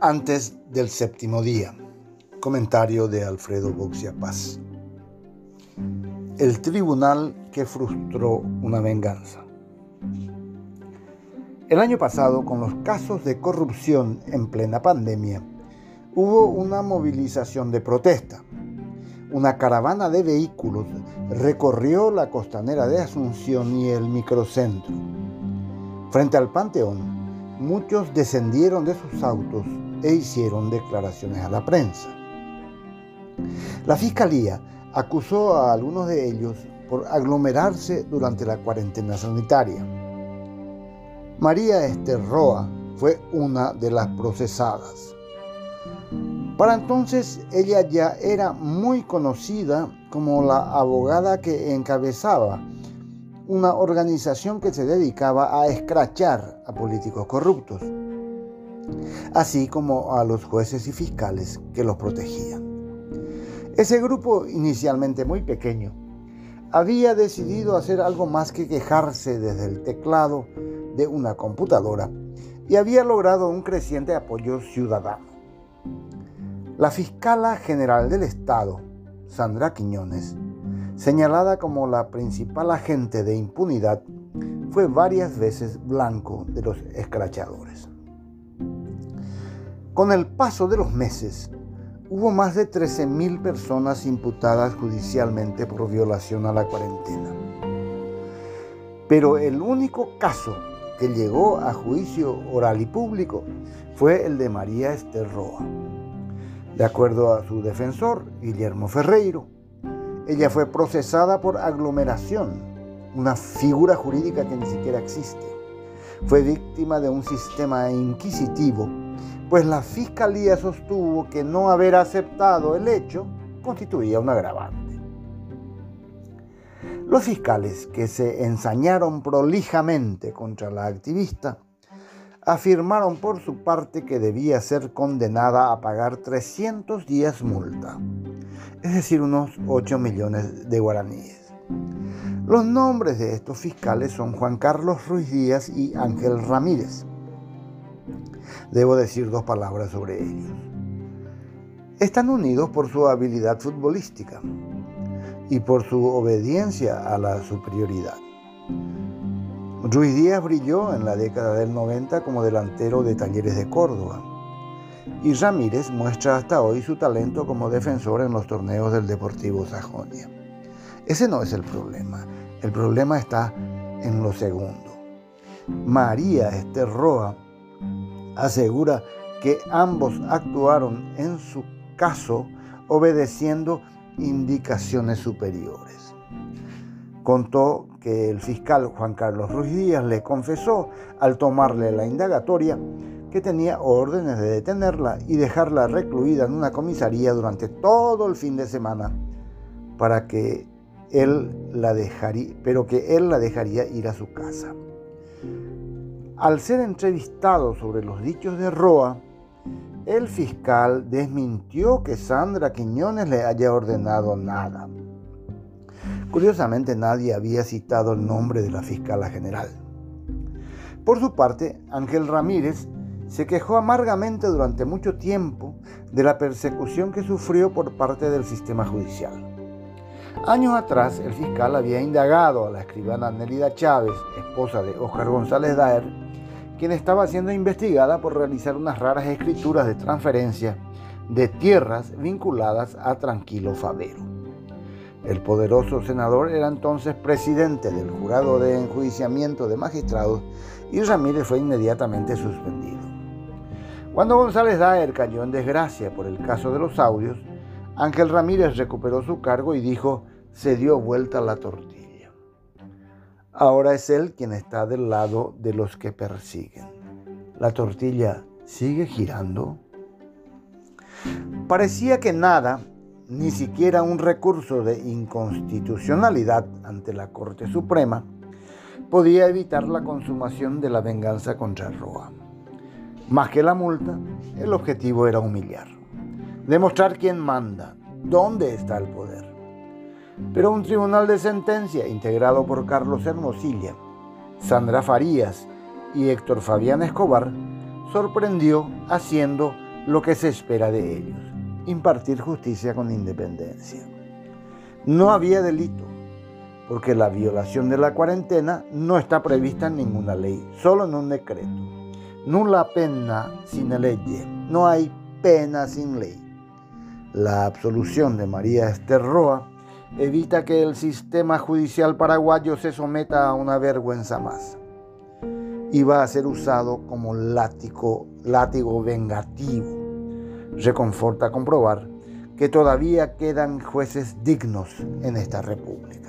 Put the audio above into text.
Antes del séptimo día. Comentario de Alfredo Boxia Paz. El tribunal que frustró una venganza. El año pasado, con los casos de corrupción en plena pandemia, hubo una movilización de protesta. Una caravana de vehículos recorrió la costanera de Asunción y el microcentro. Frente al Panteón, muchos descendieron de sus autos e hicieron declaraciones a la prensa. La fiscalía acusó a algunos de ellos por aglomerarse durante la cuarentena sanitaria. María Esther Roa fue una de las procesadas. Para entonces ella ya era muy conocida como la abogada que encabezaba una organización que se dedicaba a escrachar a políticos corruptos así como a los jueces y fiscales que los protegían. Ese grupo, inicialmente muy pequeño, había decidido hacer algo más que quejarse desde el teclado de una computadora y había logrado un creciente apoyo ciudadano. La fiscala general del Estado, Sandra Quiñones, señalada como la principal agente de impunidad, fue varias veces blanco de los escrachadores. Con el paso de los meses, hubo más de 13.000 personas imputadas judicialmente por violación a la cuarentena. Pero el único caso que llegó a juicio oral y público fue el de María Esther Roa. De acuerdo a su defensor, Guillermo Ferreiro, ella fue procesada por aglomeración, una figura jurídica que ni siquiera existe. Fue víctima de un sistema inquisitivo pues la fiscalía sostuvo que no haber aceptado el hecho constituía un agravante. Los fiscales que se ensañaron prolijamente contra la activista afirmaron por su parte que debía ser condenada a pagar 300 días multa, es decir, unos 8 millones de guaraníes. Los nombres de estos fiscales son Juan Carlos Ruiz Díaz y Ángel Ramírez debo decir dos palabras sobre ellos. Están unidos por su habilidad futbolística y por su obediencia a la superioridad. Ruiz Díaz brilló en la década del 90 como delantero de Talleres de Córdoba y Ramírez muestra hasta hoy su talento como defensor en los torneos del Deportivo Sajonia. Ese no es el problema, el problema está en lo segundo. María Esther Roa asegura que ambos actuaron en su caso obedeciendo indicaciones superiores. Contó que el fiscal Juan Carlos Ruiz Díaz le confesó al tomarle la indagatoria que tenía órdenes de detenerla y dejarla recluida en una comisaría durante todo el fin de semana para que él la dejaría, pero que él la dejaría ir a su casa. Al ser entrevistado sobre los dichos de Roa, el fiscal desmintió que Sandra Quiñones le haya ordenado nada. Curiosamente nadie había citado el nombre de la fiscala general. Por su parte, Ángel Ramírez se quejó amargamente durante mucho tiempo de la persecución que sufrió por parte del sistema judicial. Años atrás, el fiscal había indagado a la escribana Nelida Chávez, esposa de Óscar González Daer, quien estaba siendo investigada por realizar unas raras escrituras de transferencia de tierras vinculadas a Tranquilo Favero. El poderoso senador era entonces presidente del jurado de enjuiciamiento de magistrados y Ramírez fue inmediatamente suspendido. Cuando González Daer cayó en desgracia por el caso de los audios, Ángel Ramírez recuperó su cargo y dijo, se dio vuelta la tortilla. Ahora es Él quien está del lado de los que persiguen. La tortilla sigue girando. Parecía que nada, ni siquiera un recurso de inconstitucionalidad ante la Corte Suprema, podía evitar la consumación de la venganza contra Roa. Más que la multa, el objetivo era humillar, demostrar quién manda, dónde está el poder. Pero un tribunal de sentencia integrado por Carlos Hermosilla, Sandra Farías y Héctor Fabián Escobar sorprendió haciendo lo que se espera de ellos, impartir justicia con independencia. No había delito, porque la violación de la cuarentena no está prevista en ninguna ley, solo en un decreto. Nulla pena sin ley, no hay pena sin ley. La absolución de María Esther Roa evita que el sistema judicial paraguayo se someta a una vergüenza más y va a ser usado como látigo, látigo vengativo. Reconforta comprobar que todavía quedan jueces dignos en esta república.